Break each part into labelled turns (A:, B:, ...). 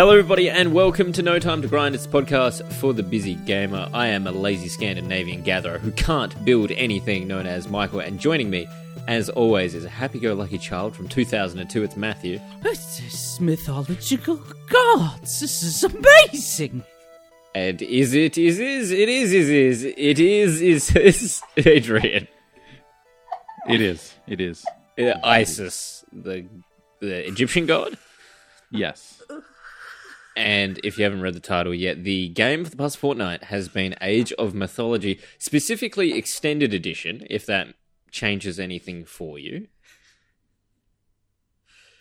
A: Hello, everybody, and welcome to No Time to Grind. It's a podcast for the busy gamer. I am a lazy Scandinavian gatherer who can't build anything known as Michael, and joining me, as always, is a happy go lucky child from 2002. It's Matthew.
B: This mythological gods. This is amazing.
A: And is it, is, is, it is, is, is, it is, is, is Adrian.
C: It is. It is.
A: Uh, Isis, the, the Egyptian god.
C: Yes.
A: And if you haven't read the title yet, the game for the past fortnight has been Age of Mythology, specifically Extended Edition, if that changes anything for you.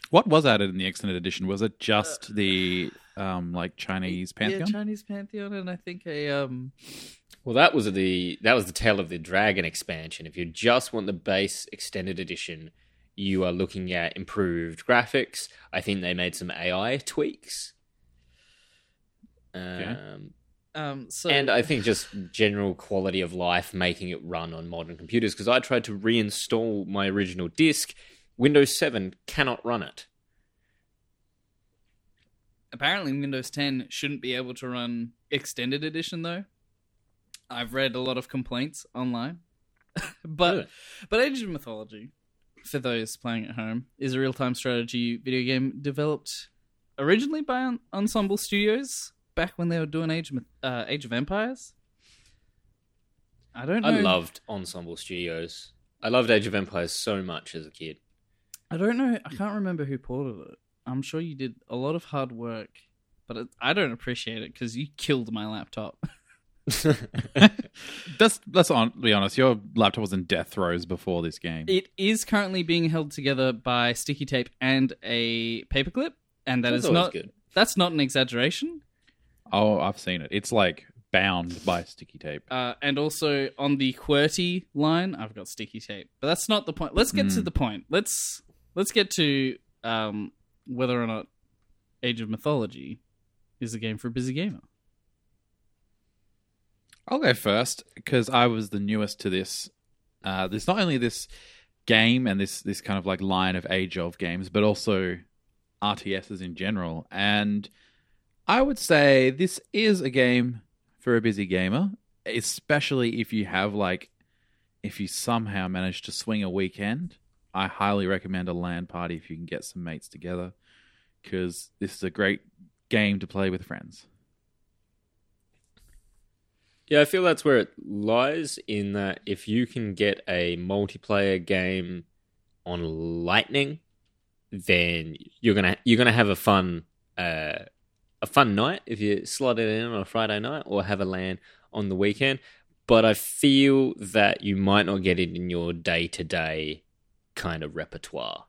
C: What was added in the extended edition? Was it just the um like Chinese pantheon?
B: Yeah, Chinese pantheon, and I think a um.
A: Well, that was the that was the Tale of the Dragon expansion. If you just want the base extended edition, you are looking at improved graphics. I think they made some AI tweaks. Um,
B: Um, so
A: and I think just general quality of life, making it run on modern computers. Because I tried to reinstall my original disk, Windows 7 cannot run it.
B: apparently Windows 10 shouldn't be able to run extended edition though. I've read a lot of complaints online, but
A: Really?
B: but Age of Mythology, for those playing at home, is a real time strategy video game developed originally by En- Ensemble Studios back when they were doing Age of, uh, Age of Empires. I don't know.
A: I loved Ensemble Studios. I loved Age of Empires so much as a kid.
B: I don't know. I can't remember who ported it. I'm sure you did a lot of hard work, but it, I don't appreciate it because you killed my laptop.
C: Let's let's on, be honest. Your laptop was in death throes before this game.
B: It is currently being held together by sticky tape and a paperclip, and that
A: That's
B: is not
A: good.
B: that's not an exaggeration.
C: Oh, I've seen it. It's like bound by sticky tape.
B: Uh, and also on the QWERTY line, I've got sticky tape, but that's not the point. Let's get to
C: Mm.
B: the point. Let's let's get to um, whether or not Age of Mythology is a game for a busy gamer.
C: I'll go first because I was the newest to this. Uh, there's not only this game and this this kind of like line of age of games, but also RTSs in general. And I would say this is a game for a busy gamer, especially if you have like if you somehow manage to swing a weekend. I highly recommend a LAN party if you can get some mates together because this is a great game to play with friends.
A: Yeah, I feel that's where it lies in that if you can get a multiplayer game on Lightning, then you're gonna you're gonna have a fun uh, a fun night if you slot it in on a Friday night or have a LAN on the weekend. But I feel that you might not get it in your day to day kind of repertoire.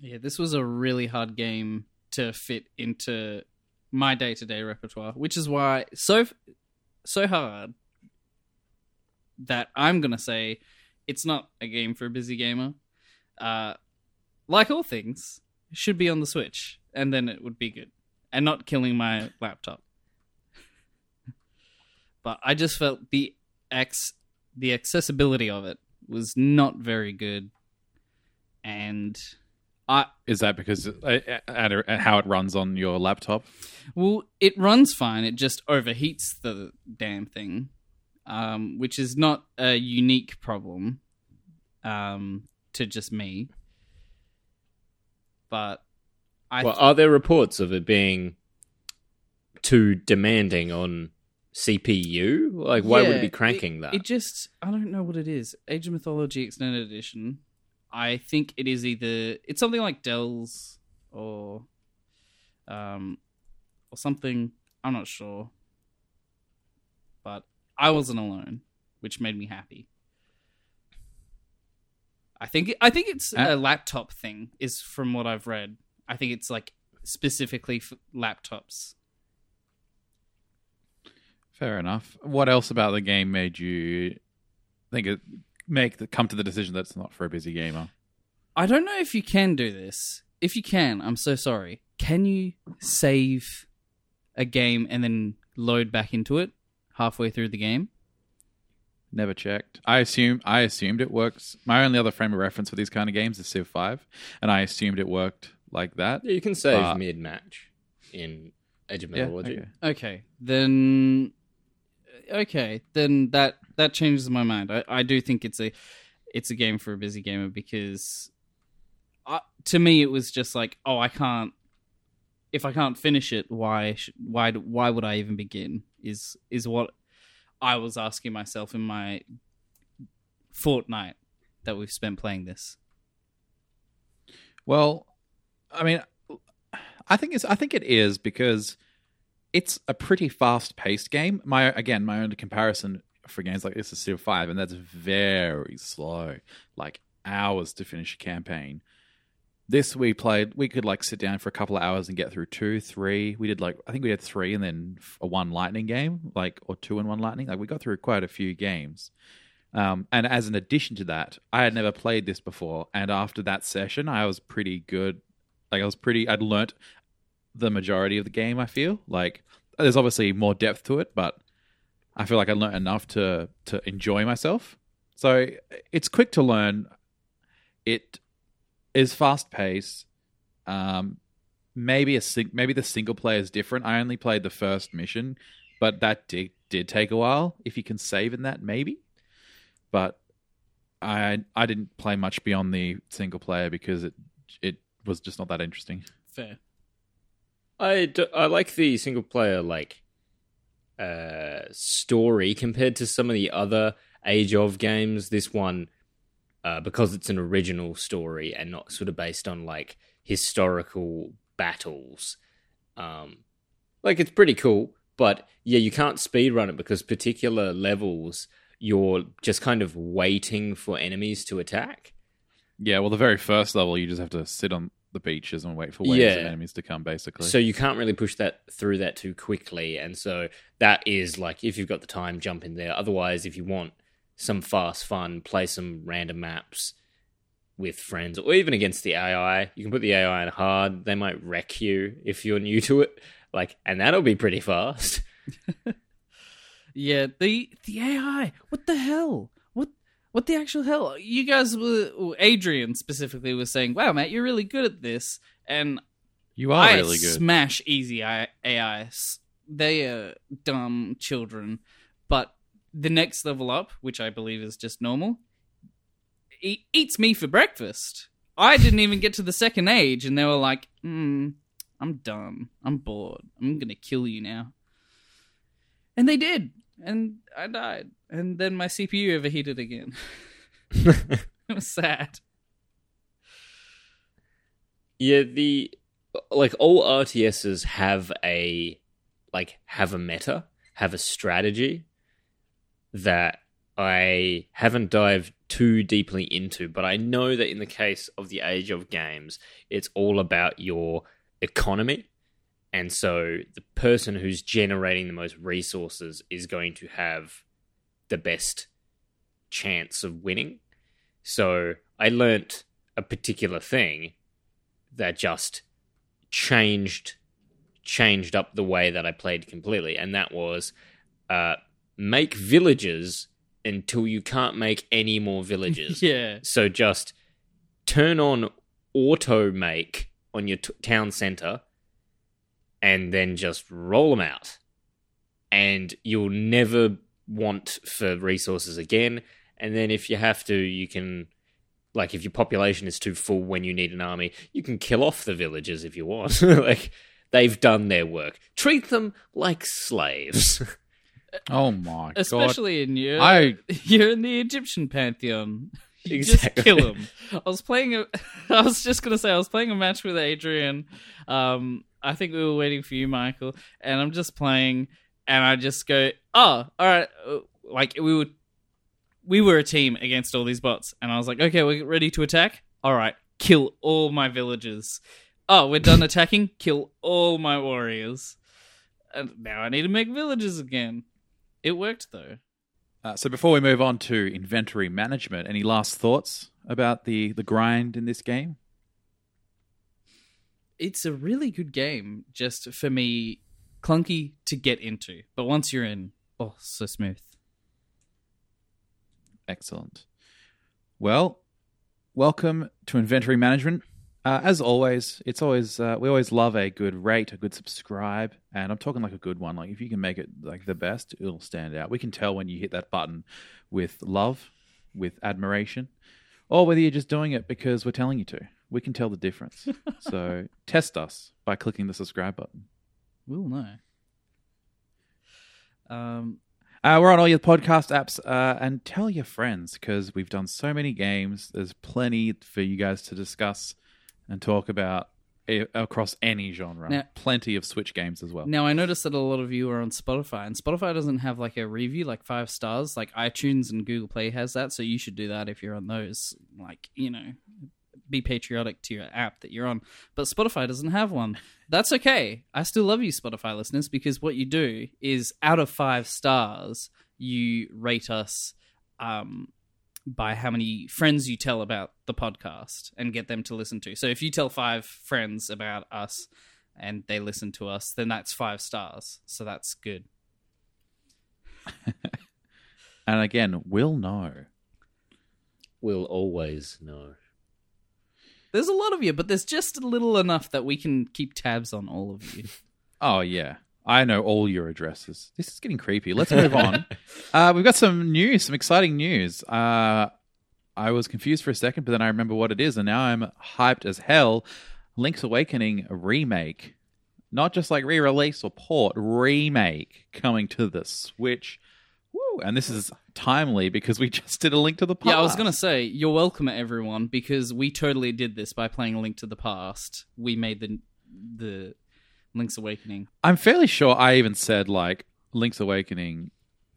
B: Yeah, this was a really hard game to fit into my day to day repertoire, which is why so so hard that I'm gonna say it's not a game for a busy gamer. Uh, like all things, should be on the Switch, and then it would be good, and not killing my laptop. but I just felt the ex the accessibility of it was not very good, and I
C: Is that because uh, at, at how it runs on your laptop?
B: Well, it runs fine. It just overheats the damn thing, um, which is not a unique problem um, to just me. But I
A: well, are there reports of it being too demanding on CPU? Like, why would it be cranking that?
B: It just I don't know what it is. Age of Mythology Extended Edition. I think it is either it's something like Dell's or um or something. I'm not sure, but I wasn't alone, which made me happy. I think I think it's a laptop thing. Is from what I've read. I think it's like specifically for laptops.
C: Fair enough. What else about the game made you think it make the, come to the decision that it's not for a busy gamer?
B: I don't know if you can do this. If you can, I'm so sorry. Can you save a game and then load back into it halfway through the game?
C: Never checked. I assume I assumed it works. My only other frame of reference for these kind of games is Civ Five, and I assumed it worked like that.
A: Yeah, you can save
C: Uh,
A: mid match in Age of
C: Yeah, okay.
B: Okay, then okay, then that that changes my mind. I, I do think it's a it's a game for a busy gamer because I, to me it was just like, oh, I can't if I can't finish it, why sh- why do- why would I even begin? Is is what I was asking myself in my fortnight that we've spent playing this.
C: Well, I mean, I think it's I think it is because it's a pretty fast-paced game. My again, my only comparison for games like this is Civ Five, and that's very slow, like hours to finish a campaign. This we played. We could like sit down for a couple of hours and get through two, three. We did like I think we had three, and then a one lightning game, like or two and one lightning. Like we got through quite a few games. Um, and as an addition to that, I had never played this before, and after that session, I was pretty good. Like I was pretty. I'd learnt the majority of the game. I feel like there's obviously more depth to it, but I feel like I learnt enough to to enjoy myself. So it's quick to learn. It is fast paced. Um, maybe a sing- maybe the single player is different. I only played the first mission, but that did did take a while. If you can save in that, maybe. But I I didn't play much beyond the single player because it it was just not that interesting.
B: Fair.
A: I, d- I like the single player like uh story compared to some of the other Age of games. This one, uh, because it's an original story and not sort of based on like historical battles, um, like it's pretty cool. But yeah, you can't speed run it because particular levels you're just kind of waiting for enemies to attack.
C: Yeah, well, the very first level, you just have to sit on the beaches and wait for waves
A: Yeah.
C: of enemies to come, basically.
A: So you can't really push that through that too quickly, and so that is like if you've got the time, jump in there. Otherwise, if you want some fast fun, play some random maps with friends, or even against the AI. You can put the AI in hard; they might wreck you if you're new to it. Like, and that'll be pretty fast.
B: Yeah, the the AI. What the hell? What the actual hell? You guys were Adrian specifically was saying, "Wow, Matt, you're really good at this." And
C: you are
B: I
C: really good.
B: smash easy AIs. They are dumb children. But the next level up, which I believe is just normal, e- eats me for breakfast. I didn't even get to the second age, and they were like, mm, I'm done. I'm bored. I'm going to kill you now. And they did. And I died. And then my CPU overheated again. it was sad.
A: Yeah, the like all RTSs have a like have a meta, have a strategy that I haven't dived too deeply into, but I know that in the case of the Age of Games, it's all about your economy. And so the person who's generating the most resources is going to have the best chance of winning. So I learnt a particular thing that just changed changed up the way that I played completely, and that was uh, make villages until you can't make any more villages.
B: Yeah.
A: So just turn on auto make on your t- town center, and then just roll them out, and you'll never want for resources again. And then if you have to, you can like if your population is too full when you need an army, you can kill off the villagers if you want. like they've done their work. Treat them like slaves.
C: oh my god!
B: Especially in your
C: I-
B: you're in the Egyptian pantheon. You
A: Exactly.
B: just kill him. I was playing a I was just gonna say I was playing a match with Adrian. Um I think we were waiting for you, Michael, and I'm just playing and I just go, Oh, alright uh, like we were we were a team against all these bots and I was like, Okay, we're ready to attack? Alright, kill all my villagers. Oh, we're done attacking, kill all my warriors. And now I need to make villages again. It worked though.
C: Uh, so before we move on to inventory management, any last thoughts about the the grind in this game?
B: It's a really good game, just for me, clunky to get into. But once you're in, oh, so smooth.
C: Excellent. Well, welcome to inventory management. Uh, as always, it's always uh, we always love a good rate, a good subscribe, and I'm talking like a good one. Like if you can make it like the best, it'll stand out. We can tell when you hit that button with love, with admiration, or whether you're just doing it because we're telling you to. We can tell the difference. so test us by clicking the subscribe button.
B: We'll know. Um,
C: Uh, we're on all your podcast apps, uh, and tell your friends because we've done so many games. There's plenty for you guys to discuss and talk about across any genre.
B: Now-
C: plenty of Switch games as well.
B: Now I noticed that a lot of you are on Spotify, and Spotify doesn't have like a review like five stars, like iTunes and Google Play has that. So you should do that if you're on those. Like you know, be patriotic to your app that you're on. But Spotify doesn't have one. That's okay. I still love you, Spotify listeners, because what you do is out of five stars, you rate us. Um, by how many friends you tell about the podcast and get them to listen to. So if you tell five friends about us and they listen to us, then that's five stars. So that's good.
C: And again, we'll know.
A: We'll always know.
B: There's a lot of you, but there's just a little enough that we can keep tabs on all of you.
C: Oh yeah, I know all your addresses. This is getting creepy. Let's move on. Uh, we've got some news, some exciting news. Uh, I was confused for a second, but then I remember what it is, and now I'm hyped as hell. Link's Awakening remake, not just like re-release or port, remake coming to the Switch. Woo! And this is timely because we just did a Link to the Past.
B: Yeah, I was gonna say you're welcome, everyone, because we totally did this by playing A Link to the Past. We made the the Link's Awakening.
C: I'm fairly sure I even said like Link's Awakening.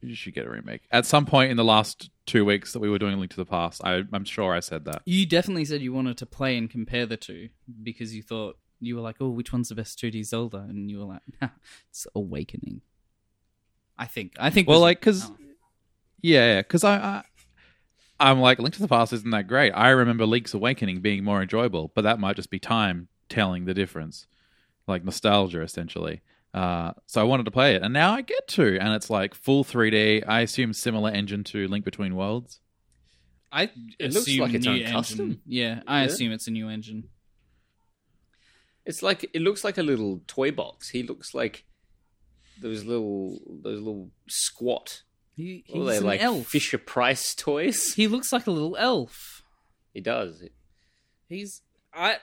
C: You should get a remake at some point in the last two weeks that we were doing Link to the Past. I, I'm sure I said that.
B: You definitely said you wanted to play and compare the two because you thought you were like, "Oh, which one's the best 2D Zelda?" And you were like, "It's Awakening." I think. I think.
C: Well, like, because
B: Oh.
C: yeah, because I, I, I'm like Link to the Past isn't that great. I remember Link's Awakening being more enjoyable, but that might just be time telling the difference, like nostalgia essentially. Uh, so I wanted to play it, and now I get to, and it's like full 3D. I assume similar engine to Link Between Worlds.
B: I
A: It looks
B: assume
A: like it's
B: new
A: on custom.
B: Yeah, I
A: Yeah.
B: assume it's a new engine.
A: It's like it looks like a little toy box. He looks like those little those little squat.
B: He, he's
A: they
B: an
A: like
B: elf.
A: Fisher Price toys?
B: He looks like a little elf.
A: He does.
B: He's I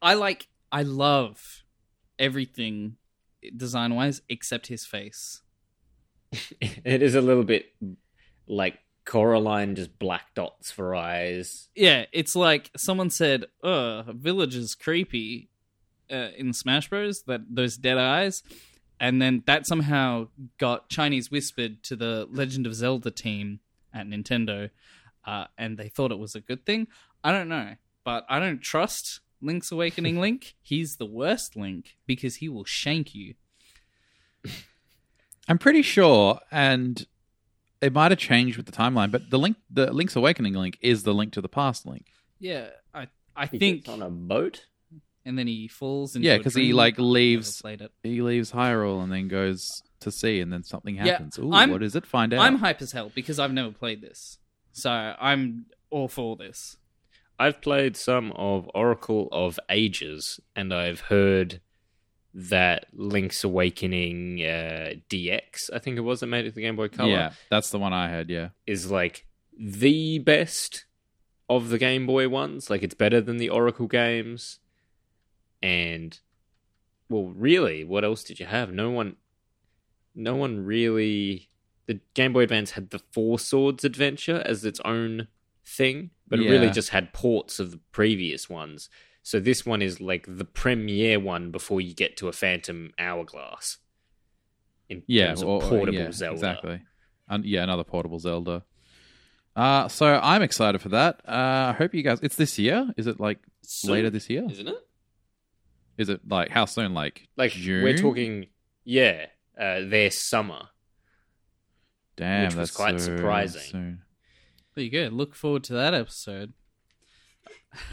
B: I like I love everything design wise except his face.
A: It is a little bit like Coraline, just black dots for eyes.
B: Yeah, it's like someone said, "Uh, village is creepy." Uh, in Smash Bros, that those dead eyes, and then that somehow got Chinese whispered to the Legend of Zelda team at Nintendo, uh, and they thought it was a good thing. I don't know, but I don't trust Link's Awakening Link. He's the worst Link because he will shank you.
C: I'm pretty sure, and it might have changed with the timeline, but the link, the Link's Awakening link, is the Link to the Past link.
B: Yeah, I I
A: He
B: think,
A: gets on a boat.
B: And then he falls into
C: Yeah,
B: a
C: because he like leaves,
B: played it.
C: he leaves Hyrule and then goes to sea, and then something
B: Yeah,
C: happens. Ooh,
B: I'm-
C: what is it? Find out.
B: I'm hype as hell because I've never played this, so I'm all for this.
A: I've played some of Oracle of Ages, and I've heard that Link's Awakening uh, DX, I think it was that made it the Game Boy Color,
C: yeah, that's the one I had. Yeah,
A: is like the best of the Game Boy ones. Like it's better than the Oracle games. And well, really, what else did you have? No one, no one really. The Game Boy Advance had the Four Swords Adventure as its own thing, but it really just had ports of the previous ones. So this one is like the premiere one before you get to a Phantom Hourglass. In
C: yeah,
A: terms of
C: or- or-
A: portable
C: yeah,
A: Zelda.
C: exactly. And yeah, another portable Zelda. Uh, so I'm excited for that. Uh, I hope you guys. It's this year. Is it like
A: Soon,
C: later this year?
A: isn't it?
C: Is it like how soon? Like
A: Like
C: June?
A: we're talking, yeah, uh, their summer.
C: Damn,
A: which was quite
C: so
A: surprising.
C: soon.
B: There you go. Look forward to that episode.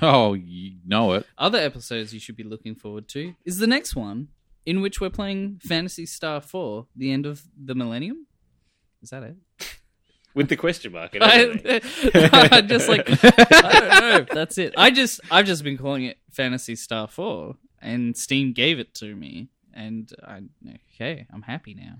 C: Oh, you know it.
B: Other episodes you should be looking forward to is the next one, in which we're playing Phantasy Star 4, the end of the millennium. Is that it?
A: with the question mark. and
B: I. I just like I don't know. That's it. I just I've just been calling it Phantasy Star Four, and Steam gave it to me, and I okay, I'm happy now.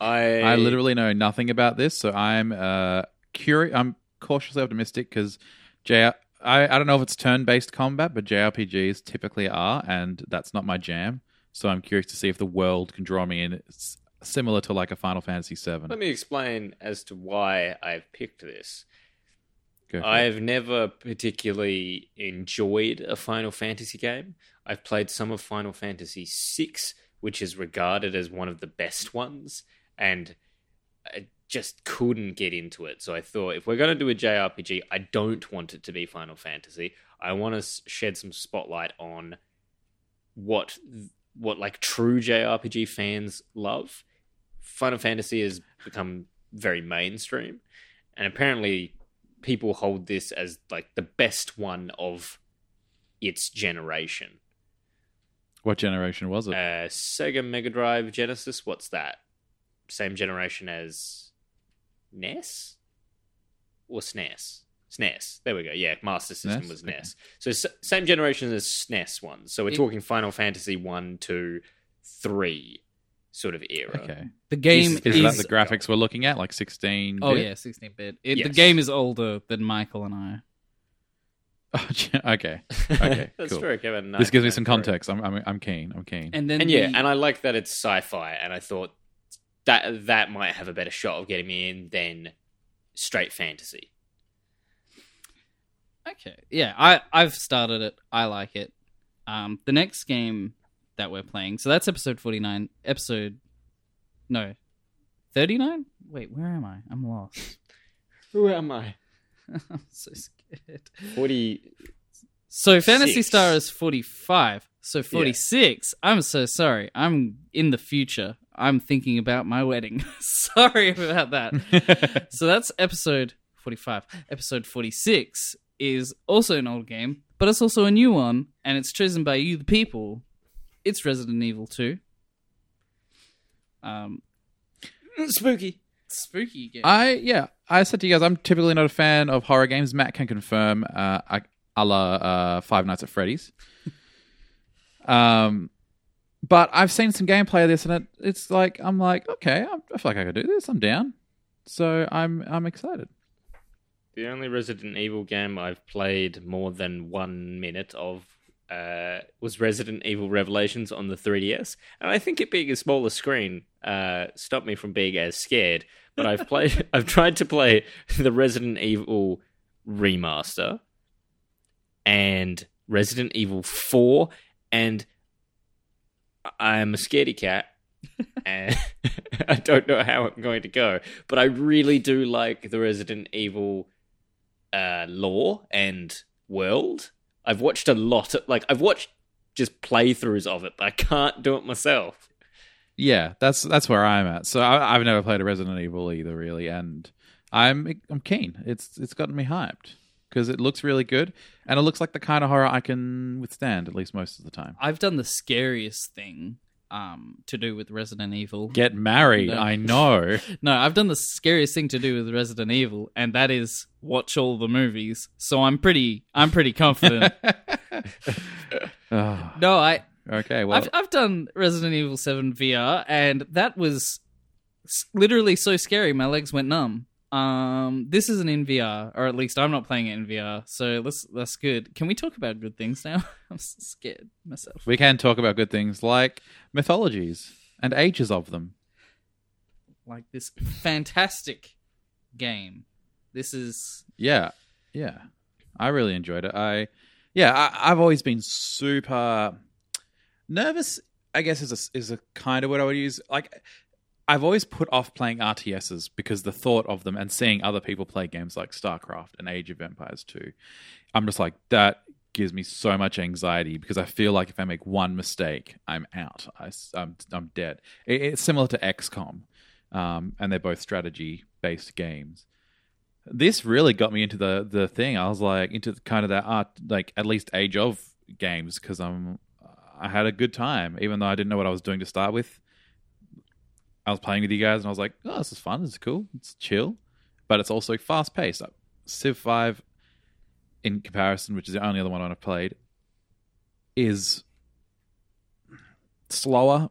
A: I
C: I literally know nothing about this, so I'm uh curious. I'm cautiously optimistic because J. I, I don't know if it's turn-based combat, but JRPGs typically are, and that's not my jam. So I'm curious to see if the world can draw me in, it's similar to like a Final Fantasy VII.
A: Let me explain as to why I've picked this. I've never particularly enjoyed a Final Fantasy game. I've played some of Final Fantasy VI, which is regarded as one of the best ones, and I just couldn't get into it. So I thought, if we're going to do a JRPG, I don't want it to be Final Fantasy. I want to shed some spotlight on what what like true JRPG fans love. Final Fantasy has become very mainstream, and apparently people hold this as like the best one of its generation.
C: What generation was it?
A: Uh, Sega Mega Drive Genesis, what's that? Same generation as NES or SNES? SNES. There we go. Yeah, Master System
C: SNES?
A: was NES. So s- same generation as SNES ones. So we're
B: It-
A: talking Final Fantasy one, two, three sort of era.
C: okay.
B: The game
A: Is
C: Is,
B: is,
C: that the graphics we're looking at, like 16?
B: oh
C: bit?
B: yeah, 16 bit. It, The game is older than Michael and I.
C: okay. Okay,
A: That's
C: cool.
A: very clever.
C: This gives me some context. I'm, I'm, I'm keen. I'm keen.
B: And then
A: And yeah,
B: the-
A: and I like that it's sci-fi, and I thought that that might have a better shot of getting me in than straight fantasy.
B: Okay. Yeah, I I've started it. I like it. Um the next game that we're playing. So that's episode 49. Episode No. 39? Wait, where am I? I'm lost.
A: Who am I?
B: I'm so scared.
A: Forty.
B: So Fantasy
A: Six.
B: Star is 45. So 46. I'm so sorry. I'm in the future. I'm thinking about my wedding. sorry about that. so that's episode 45. Episode 46 is also an old game, but it's also a new one, and it's chosen by you, the people. It's Resident Evil 2. Um,
A: Spooky.
B: spooky game.
C: I yeah, I said to you guys, I'm typically not a fan of horror games. Matt can confirm, uh, I- a la uh, Five Nights at Freddy's. um, but I've seen some gameplay of this, and it, it's like I'm like, okay, I, I feel like I could do this. I'm down, so I'm I'm excited.
A: The only Resident Evil game I've played more than one minute of uh, was Resident Evil Revelations on the 3DS, and I think it being a smaller screen uh, stopped me from being as scared. But I've played, I've tried to play the Resident Evil remaster and Resident Evil 4, and I'm a scaredy cat. and I don't know how I'm going to go, but I really do like the Resident Evil uh, lore and world. I've watched a lot of like I've watched just playthroughs of it, but I can't do it myself.
C: Yeah, that's that's where I'm at. So I, I've never played a Resident Evil either, really, and I'm I'm keen. It's it's gotten me hyped because it looks really good, and it looks like the kind of horror I can withstand at least most of the time.
B: I've done the scariest thing um, to do with Resident Evil.
C: Get married,
B: No.
C: I know.
B: No, I've done the scariest thing to do with Resident Evil, and that is watch all the movies. So I'm pretty, I'm pretty confident.
C: Oh,
B: no, I,
C: okay, well,
B: I've, I've done Resident Evil Seven VR, and that was literally so scary. My legs went numb. Um, this isn't in VR, or at least I'm not playing it in VR. So that's that's good. Can we talk about good things now? I'm scared myself.
C: we can talk about good things like mythologies and ages of them.
B: Like this fantastic game. This is
C: Yeah, yeah, I really enjoyed it. I, yeah, I, I've always been super nervous. I guess is a, is a kind of what I would use. Like, I've always put off playing RTSs because the thought of them and seeing other people play games like StarCraft and Age of Empires 2, I'm just like that gives me so much anxiety because I feel like if I make one mistake, I'm out. I, am I'm dead. It, it's similar to XCOM, um, and they're both strategy based games this really got me into the the thing. I was like into kind of that art, like at least age of games because I'm I had a good time even though I didn't know what I was doing to start with. I was playing with you guys and I was like, oh, this is fun. It's cool. It's chill. but it's also fast paced. Civ Five, in comparison, which is the only other one I've played, is slower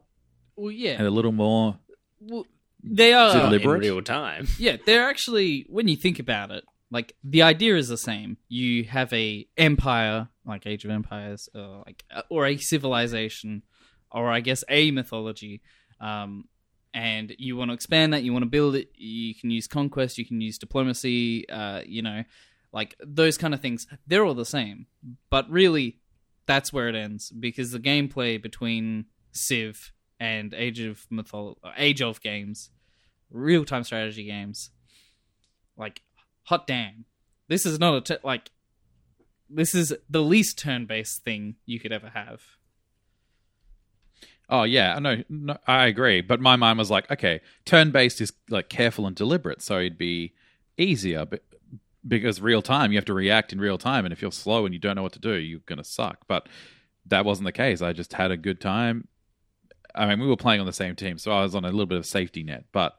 B: Well, yeah.
C: and a little more.
B: Well, they are.
C: Deliberate.
A: in real time.
B: Yeah, they're actually when you think about it, like the idea is the same. You have a empire, like Age of Empires, or like or a civilization, or I guess a mythology, um, and you want to expand that. You want to build it. You can use conquest. You can use diplomacy. Uh, you know, like those kind of things. They're all the same, but really, that's where it ends because the gameplay between Civ and Age of Mythol- Age of games, real time strategy games, like hot damn, this is not a t- like this is the least turn based thing you could ever have.
C: Oh yeah, no, no, I agree. But my mind was like, okay, turn based is like careful and deliberate, so it'd be easier. But because real time, you have to react in real time, and if you're slow and you don't know what to do, you're gonna suck. But that wasn't the case. I just had a good time. I mean, we were playing on the same team, so I was on a little bit of safety net, but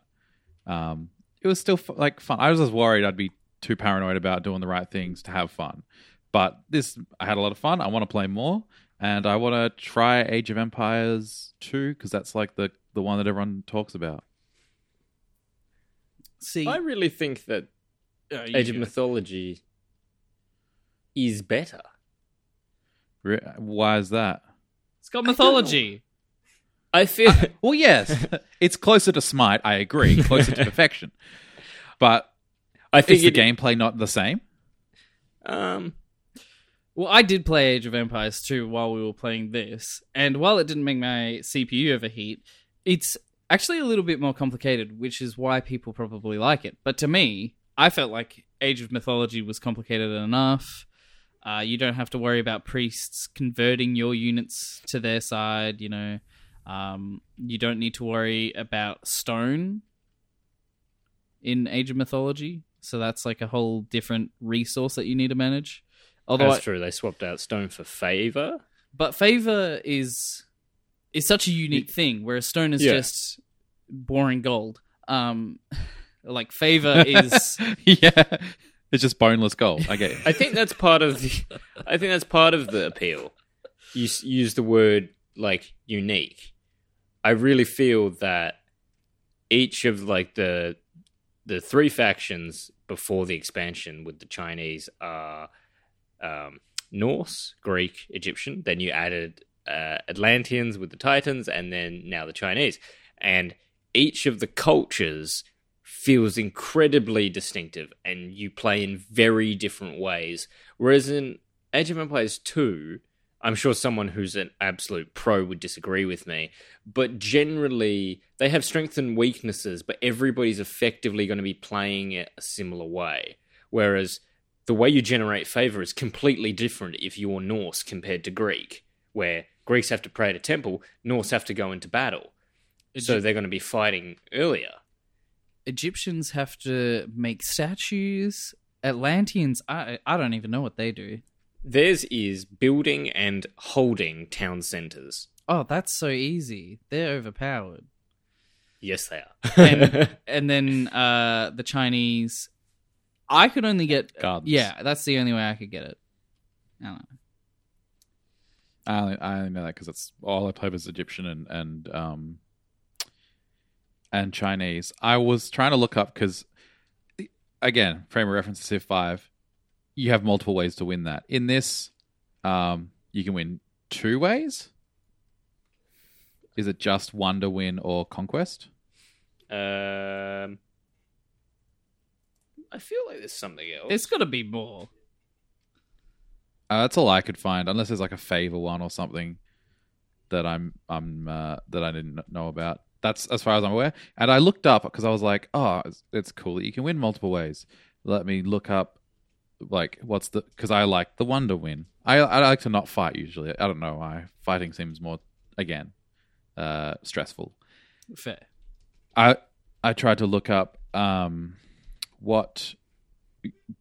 C: um, it was still like fun. I was just worried I'd be too paranoid about doing the right things to have fun. But this, I had a lot of fun. I want to play more, and I want to try Age of Empires 2 because that's like the the one that everyone talks about.
B: See,
A: I really think that
B: uh, you
A: Age of
B: go.
A: Mythology is better.
C: Re- Why is that?
B: it's got mythology.
A: I feel
C: Well, yes, it's closer to Smite. I agree, closer to perfection. But
A: I think
C: is the
A: it,
C: gameplay not the same?
A: Um,
B: Well, I did play Age of Empires 2 while we were playing this, and while it didn't make my CPU overheat, it's actually a little bit more complicated, which is why people probably like it. But to me, I felt like Age of Mythology was complicated enough. Uh, you don't have to worry about priests converting your units to their side, you know. Um, you don't need to worry about stone in Age of Mythology. So that's like a whole different resource that you need to manage. Although
A: that's
B: I-
A: true. They swapped out stone for favor.
B: but favor is is such a unique thing, whereas stone is
A: Yeah.
B: just boring gold. Um, like favor is
C: yeah, it's just boneless gold. I get it.
A: I think that's part of the. I think that's part of the appeal. You s- use the word like unique. I really feel that each of like the the three factions before the expansion with the Chinese are um, Norse, Greek, Egyptian. Then you added uh, Atlanteans with the Titans, and then now the Chinese. And each of the cultures feels incredibly distinctive, and you play in very different ways. Whereas in Age of Empires 2, I'm sure someone who's an absolute pro would disagree with me, but generally they have strengths and weaknesses, but everybody's effectively going to be playing it a similar way. Whereas the way you generate favor is completely different if you're Norse compared to Greek, where Greeks have to pray at a temple, Norse have to go into battle. So they're going to be fighting earlier.
B: Egyptians have to make statues. Atlanteans, I I don't even know what they do.
A: Theirs is building and holding town centers.
B: Oh, that's so easy. They're overpowered.
A: Yes, they are.
B: And and then uh the Chinese, I could only get
C: Gardens.
B: yeah. That's the only way I could get it. I don't know.
C: I only, I only know that because it's all I played was Egyptian and and um and Chinese. I was trying to look up because again, frame of reference is Civ Five, you have multiple ways to win that. In this, um, you can win two ways. Is it just wonder win or conquest?
A: um, I feel like there's something else.
B: It's got to be more.
C: Uh, that's all I could find, unless there's like a favor one or something that I'm I'm uh, that I didn't know about. That's as far as I'm aware. And I looked up because I was like, oh, it's, it's cool that you can win multiple ways. Let me look up like what's the because I like the wonder win. I I like to not fight usually. I don't know why fighting seems more again uh, stressful.
B: Fair.
C: I I tried to look up um, what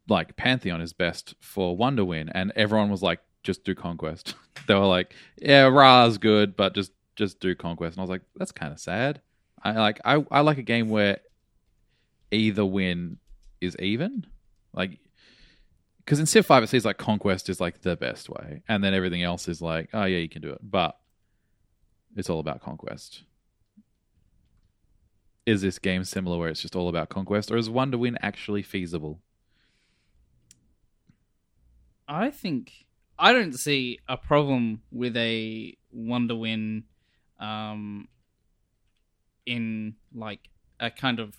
C: like Pantheon is best for Wonder Win, and everyone was like, just do Conquest. they were like, yeah, Ra's good, but just just do Conquest. And I was like, that's kind of sad. I like I I like a game where either win is even. Like, because in Civ Five it seems like conquest is like the best way, and then everything else is like, oh yeah, you can do it, but it's all about conquest. Is this game similar where it's just all about conquest, or is Wonder Win actually feasible?
B: I think I don't see a problem with a Wonder Win um, in like a kind of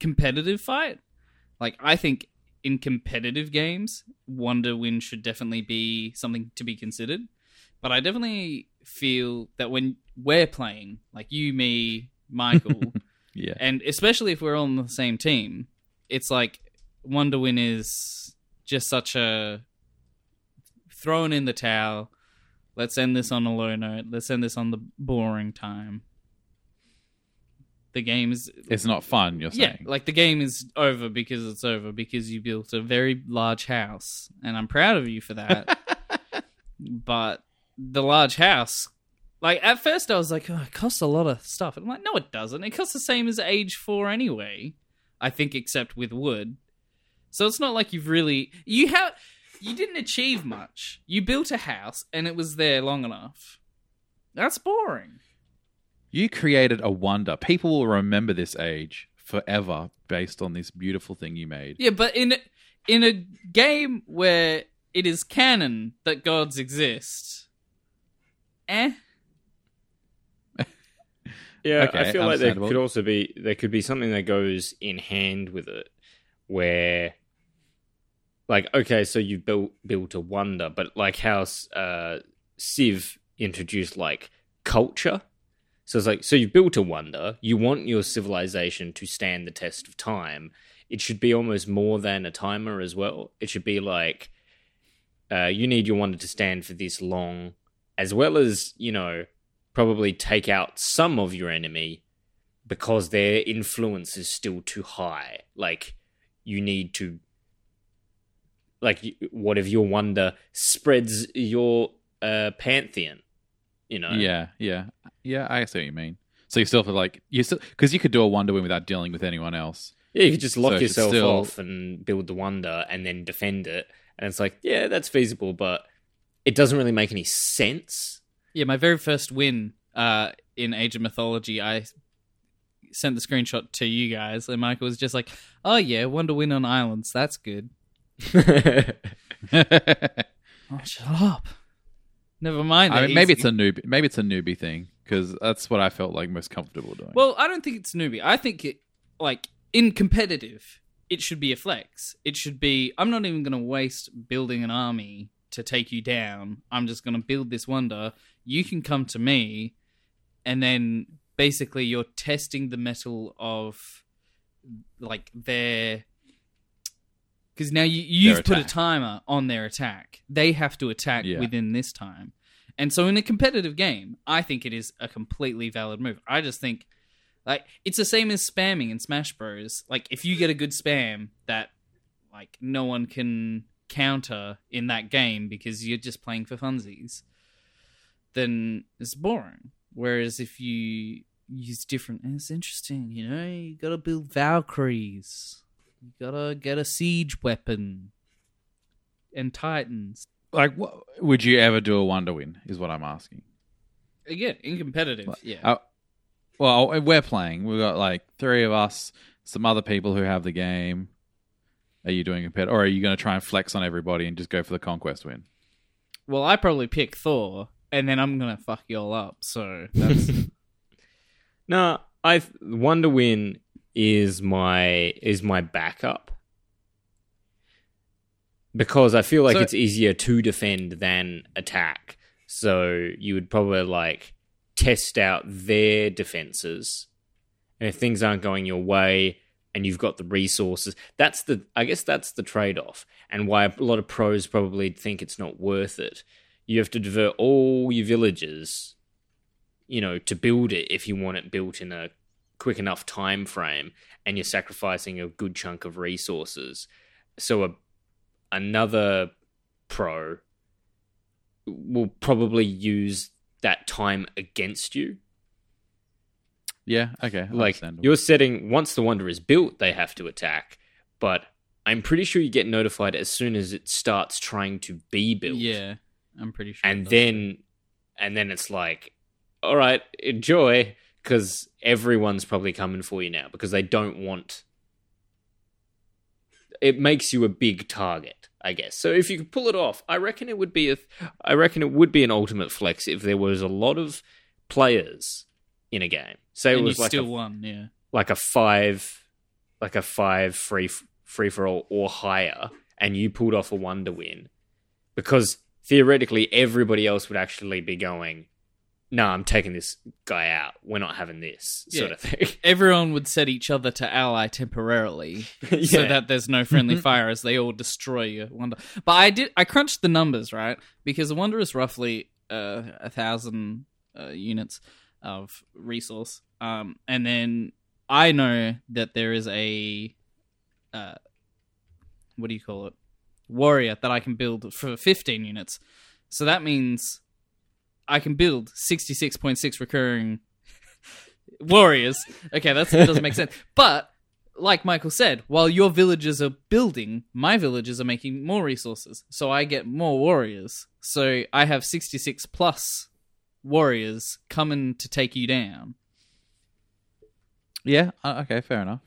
B: competitive fight. Like I think in competitive games, Wonder Win should definitely be something to be considered. But I definitely feel that when we're playing, like you, me, Michael,
C: Yeah,
B: and especially if we're all on the same team, it's like Wonder Win is just such a throwing in the towel. Let's end this on a low note. Let's end this on the boring time. The game is
C: it's not fun. You're
B: yeah,
C: saying,
B: like the game is over because it's over because you built a very large house, and I'm proud of you for that. but the large house, like at first I was like, oh, it costs a lot of stuff. I'm like, no, it doesn't. It costs the same as Age Four anyway. I think, except with wood. So it's not like you've really you have you didn't achieve much. You built a house and it was there long enough. That's boring.
C: you created a wonder. People will remember this age forever based on this beautiful thing you made.
B: Yeah, but in in a game where it is canon that gods exist, eh?
A: Yeah,
C: Okay,
A: I feel like there could also be there could be something that goes in hand with it, where, like, okay, so you built built a wonder, but like how uh, Civ introduced like culture, so it's like so you built a wonder, you want your civilization to stand the test of time. It should be almost more than a timer as well. It should be like, uh, you need your wonder to stand for this long, as well as you know probably take out some of your enemy because their influence is still too high. Like you need to like what if your wonder spreads your uh pantheon, you know?
C: Yeah, yeah, yeah. I see what you mean. So you still have to like you still because you could do a wonder win without dealing with anyone else.
A: Yeah, you could just lock
C: So
A: yourself
C: still-
A: off and build the wonder and then defend it. And it's like, yeah, that's feasible, but it doesn't really make any sense.
B: Yeah, my very first win uh, in Age of Mythology, I sent the screenshot to you guys, and Michael was just like, "Oh yeah, Wonder Win on islands. That's good." Oh, shut up. Never mind.
C: I mean, maybe it's a newbie. Maybe it's a newbie thing because that's what I felt like most comfortable doing.
B: Well, I don't think it's newbie. I think it like in competitive, it should be a flex. It should be I'm not even going to waste building an army to take you down. I'm just going to build this wonder. You can come to me and then basically you're testing the metal of like their because now you, you've put a timer on their attack. They have to attack
C: Yeah.
B: within this time. And so in a competitive game, I think it is a completely valid move. I just think like it's the same as spamming in Smash Bros. Like if you get a good spam that like no one can counter in that game because you're just playing for funsies, then it's boring. Whereas if you use different, it's interesting. You know, you gotta build Valkyries. You gotta get a siege weapon and Titans.
C: like, what, would you ever do a wonder win? Is what I'm asking.
B: Again, in competitive,
C: Like,
B: yeah.
C: uh, well, we're playing. We've got like three of us, some other people who have the game. Are you doing competitive, or are you going to try and flex on everybody and just go for the conquest win?
B: Well, I probably pick Thor, and then I'm gonna fuck you all up. So that's
A: No, I Wonder Win is my is my backup because I feel like
C: So-
A: it's easier to defend than attack. So you would probably like test out their defenses, and if things aren't going your way and you've got the resources, that's the I guess that's the trade off, and why a lot of pros probably think it's not worth it. You have to divert all your villagers you know to build it if you want it built in a quick enough time frame and you're sacrificing a good chunk of resources so a another pro will probably use that time against you
C: Yeah. Okay.
A: like you're setting once the wonder is built they have to attack but I'm pretty sure you get notified as soon as it starts trying to be built.
B: Yeah, I'm pretty sure.
A: and then and then it's like all right enjoy because everyone's probably coming for you now because they don't want it makes you a big target i guess so if you could pull it off i reckon it would be a i reckon it would be an ultimate flex if there was a lot of players in a game say it
B: and you
A: was like
B: still
A: a,
B: won. Yeah,
A: like a five like a five free free for all or higher and you pulled off a one to win because theoretically everybody else would actually be going no i'm taking this guy out. We're not having this sort
B: Yeah.
A: of thing.
B: Everyone would set each other to ally temporarily, so that there's no friendly fire as they all destroy your wonder. But I did I crunched the numbers right? Because wonder is roughly uh, a thousand uh, units of resource, um, and then I know that there is a uh, what do you call it warrior that I can build for 15 units. So that means I can build 66.6 recurring warriors. Okay, that's, that doesn't make sense. But like Michael said, while your villagers are building, my villagers are making more resources. So I get more warriors. So I have 66 plus warriors coming to take you down.
C: Yeah. uh, Okay. Fair enough.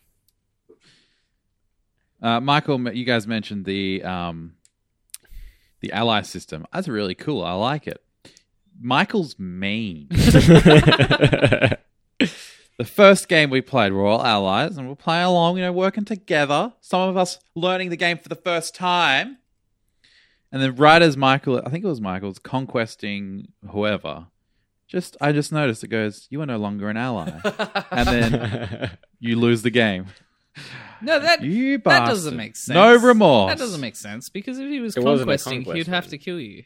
C: Uh, Michael, you guys mentioned the um, the ally system. That's really cool. I like it. Michael's mean. the first game we played, we're all allies, and we're playing along. You know, working together. Some of us learning the game for the first time, and then right as Michael, I think it was Michael's conquesting whoever. Just, I just noticed it goes. You are no longer an ally, and then you lose the game.
B: No, that
C: You
B: that
C: bastard.
B: doesn't make sense.
C: No remorse.
B: That doesn't make sense because if he was
A: It wasn't a
B: conquesting,
A: conquest
B: he'd have
A: one.
B: to kill you.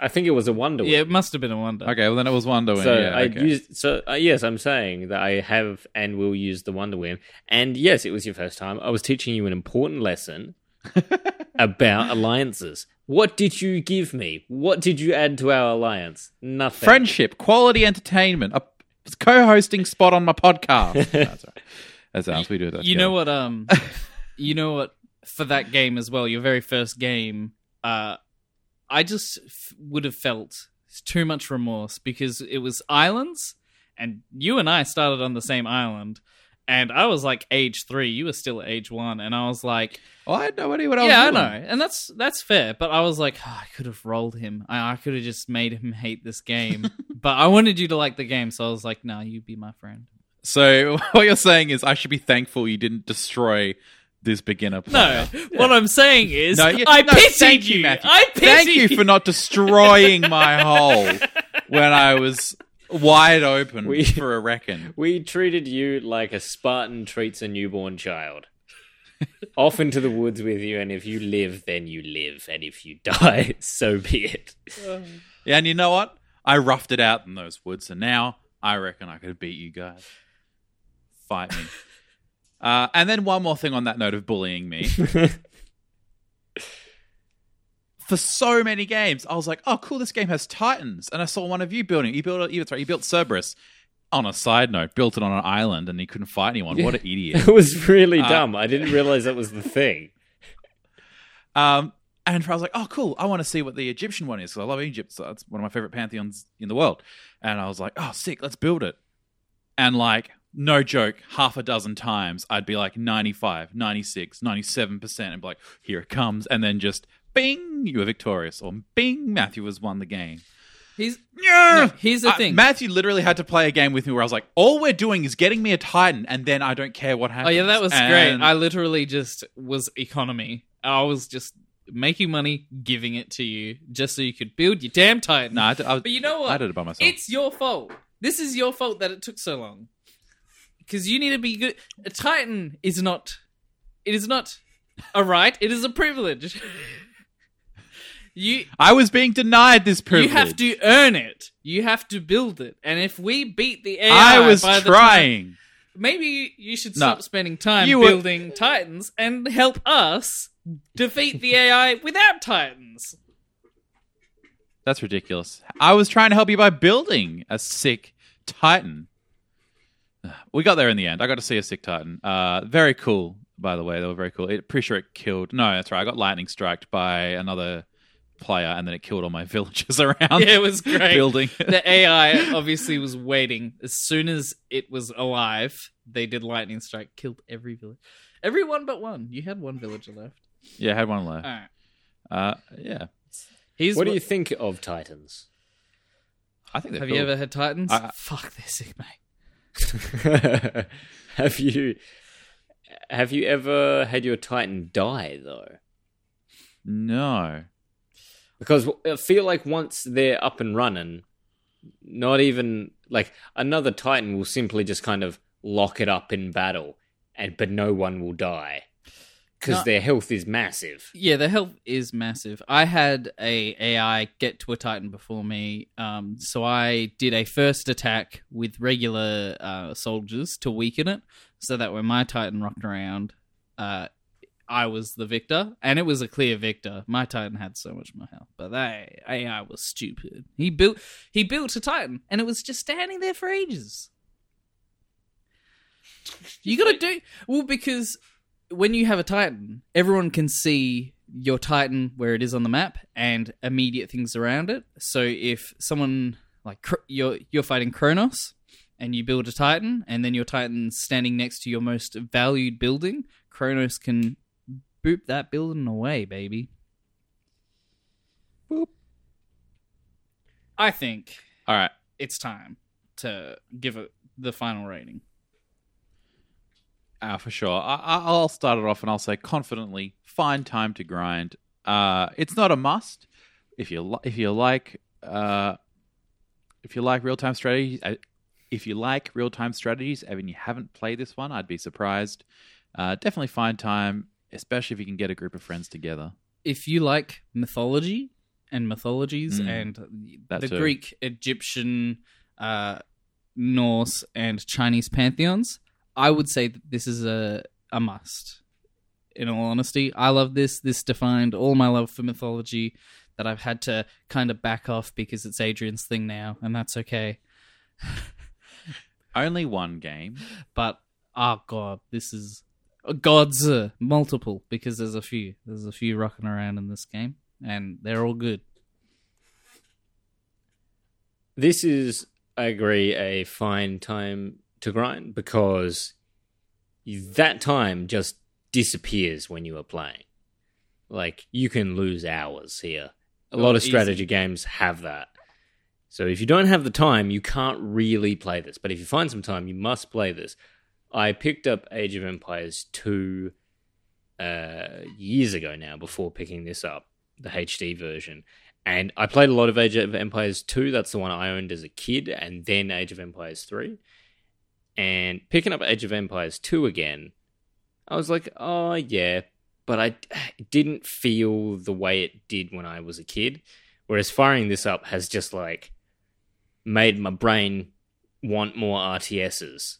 A: i think it was a wonder
B: Yeah, it must have been a wonder.
C: Okay, well then it was Wonder Win.
A: so
C: yeah,
A: I
C: okay.
A: used so uh, yes, I'm saying that I have and will use the Wonder Win. And yes, it was your first time. I was teaching you an important lesson about alliances. What did you give me? What did you add to our alliance? Nothing.
C: friendship, quality entertainment, a co-hosting spot on my podcast. That's right. That's how we do that.
B: you know what? Um, you know what? For that game as well, your very first game, uh, I just f- would have felt too much remorse because it was islands, and you and I started on the same island, and I was like age three, you were still age one, and I was like,
C: Oh, I had no idea what I was
B: yeah, I know, and that's that's fair. But I was like, "Oh, I could have rolled him. I, I could have just made him hate this game. but I wanted you to like the game, so I was like, no, you be my friend.
C: So what you're saying is I should be thankful you didn't destroy this beginner
B: No,
C: player.
B: what I'm saying is,
C: No, you-
B: I
C: no,
B: pitied
C: thank
B: you.
C: you, Matthew.
B: I pitied
C: Thank you for not destroying my hole when I was wide open
A: We-
C: for a reckon.
A: We treated you like a Spartan treats a newborn child. Off into the woods with you, and if you live, then you live, and if you die, so be it.
C: Yeah, and you know what? I roughed it out in those woods, and now I reckon I could beat you guys. Fight me. uh, and then one more thing on that note of bullying me. For so many games, I was like, "Oh, cool! This game has Titans," and I saw one of you building. You built, you, sorry, you built Cerberus. On a side note, built it on an island, and he couldn't fight anyone. What an idiot!
A: It was really
C: Uh,
A: dumb. I didn't realize that was the thing.
C: Um, and I was like, oh, cool. I want to see what the Egyptian one is because I love Egypt. So that's one of my favorite pantheons in the world. And I was like, oh, sick. Let's build it. And like, no joke, half a dozen times I'd be like 95, 96, 97% and be like, here it comes. And then just bing, you were victorious. Or bing, Matthew has won the game.
B: He's
C: Yeah.
B: no, here's the
C: Uh,
B: thing.
C: Matthew literally had to play a game with me where I was like, all we're doing is getting me a Titan and then I don't care what happens.
B: oh yeah, that was
C: And-
B: great. I literally just was economy. I was just making money, giving it to you, just so you could build your damn Titan.
C: No, I, did- I was,
B: but you know what?
C: I did it by myself.
B: It's your fault. This is your fault that it took so long. Because you need to be good. A Titan is not. It is not a right. It is a privilege. you
C: I was being denied this privilege.
B: you have to earn it. You have to build it. And if we beat the AI,
C: I was
B: the time-
C: trying.
B: maybe you should
C: No.
B: stop spending time
C: You were-
B: building Titans and help us defeat the AI without Titans.
C: That's ridiculous. I was trying to help you by building a sick Titan. We got there in the end. I got to see a sick Titan. Uh, very cool. by the way. They were very cool. It, pretty sure it killed. No, that's right. I got lightning striked by another player, and then it killed all my villagers around.
B: Yeah, it was great.
C: building.
B: the AI obviously was waiting. As soon as it was alive, they did lightning strike, killed every village, everyone but one. You had one villager left.
C: yeah, I had one left.
B: All right.
C: Uh, yeah,
B: Here's
A: What do you think of Titans?
C: I think they're
B: have
C: cool.
B: you ever had Titans?
C: I-
B: Fuck, they're sick, mate.
A: have you have you ever had your Titan die though?
C: No.
A: Because I feel like once they're up and running, not even like another Titan will simply just kind of lock it up in battle, and but no one will die because
B: No.
A: their health is massive.
B: Yeah, the health is massive. I had a AI get to a Titan before me, um, so I did a first attack with regular uh, soldiers to weaken it, so that when my Titan rocked around, uh, I was the victor, and it was a clear victor. My Titan had so much more health, but that AI was stupid. He built he built a Titan, and it was just standing there for ages. You gotta do well because when you have a Titan, everyone can see your Titan where it is on the map and immediate things around it. So if someone like you're you're fighting Kronos and you build a Titan, and then your Titan's standing next to your most valued building, Kronos can boop that building away, baby.
C: Boop.
B: I think
C: All right.
B: it's time to give it the final rating.
C: Uh, for sure. I, I- I'll start it off and I'll say confidently, find time to grind. Uh, it's not a must. If you li- if you like uh, if you like real time strategies, uh, if you like real time strategies, and you haven't played this one, I'd be surprised. Uh, definitely find time, especially if you can get a group of friends together.
B: if you like mythology and mythologies
C: Mm,
B: and the
C: too.
B: Greek, Egyptian, uh, Norse, and Chinese pantheons, I would say that this is a a must. In all honesty, I love this. This defined all my love for mythology that I've had to kind of back off because it's Adrian's thing now, and that's okay.
C: Only one game.
B: But oh god, this is gods uh, multiple because there's a few. There's a few rocking around in this game, and they're all good.
A: This is, I agree, a fine time to grind because that time just disappears when you are playing. Like you can lose hours here. A
B: Oh,
A: lot of
B: easy.
A: strategy games have that. So if you don't have the time, you can't really play this. But if you find some time, you must play this. I picked up Age of Empires 2 uh, years ago now before picking this up, the HD version. And I played a lot of Age of Empires 2. That's the one I owned as a kid, and then Age of Empires 3. And picking up Age of Empires 2 again, I was like, oh, yeah, but I didn't feel the way it did when I was a kid. Whereas firing this up has just like made my brain want more RTSs.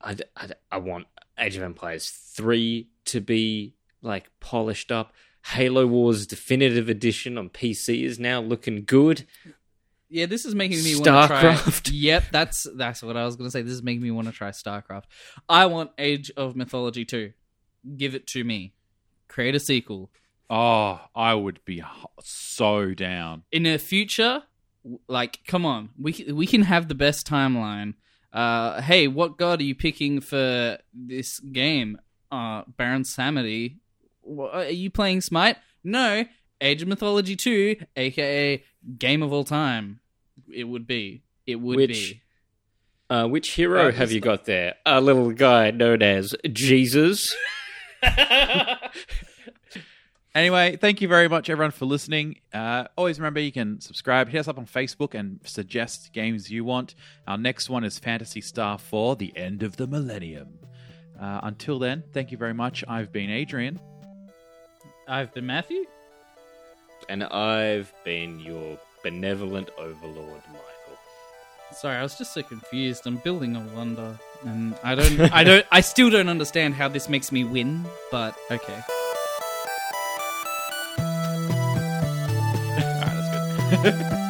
A: I, I, I want Age of Empires 3 to be like polished up. Halo Wars Definitive Edition on PC is now looking good.
B: Yeah, this is making me want to try.
A: StarCraft.
B: Yep, that's that's what I was gonna say. This is making me want to try StarCraft. I want Age of Mythology 2. Give it to me. Create a sequel.
C: Oh, I would be so down.
B: In the future, like, come on, we we can have the best timeline. Uh, hey, what god are you picking for this game? Uh, Baron Samedi. Wha- Are you playing Smite? No, Age of Mythology 2, aka Game of All Time. It would be. It would
A: Which-
B: be.
A: Uh, which hero
C: Uh,
A: have you
C: it's-
A: got there? A little guy known as Jesus.
C: Anyway, thank you very much, everyone, for listening. Uh, always remember you can subscribe, hit us up on Facebook, and suggest games you want. Our next one is Phantasy Star 4 The End of the Millennium. Uh, until then, thank you very much. I've been Adrian.
B: I've been Matthew.
A: And I've been your benevolent overlord, Michael.
B: Sorry, I was just so confused. I'm building a wonder, and I don't, I don't, I still don't understand how this makes me win. But okay.
C: All right, ah, that's good.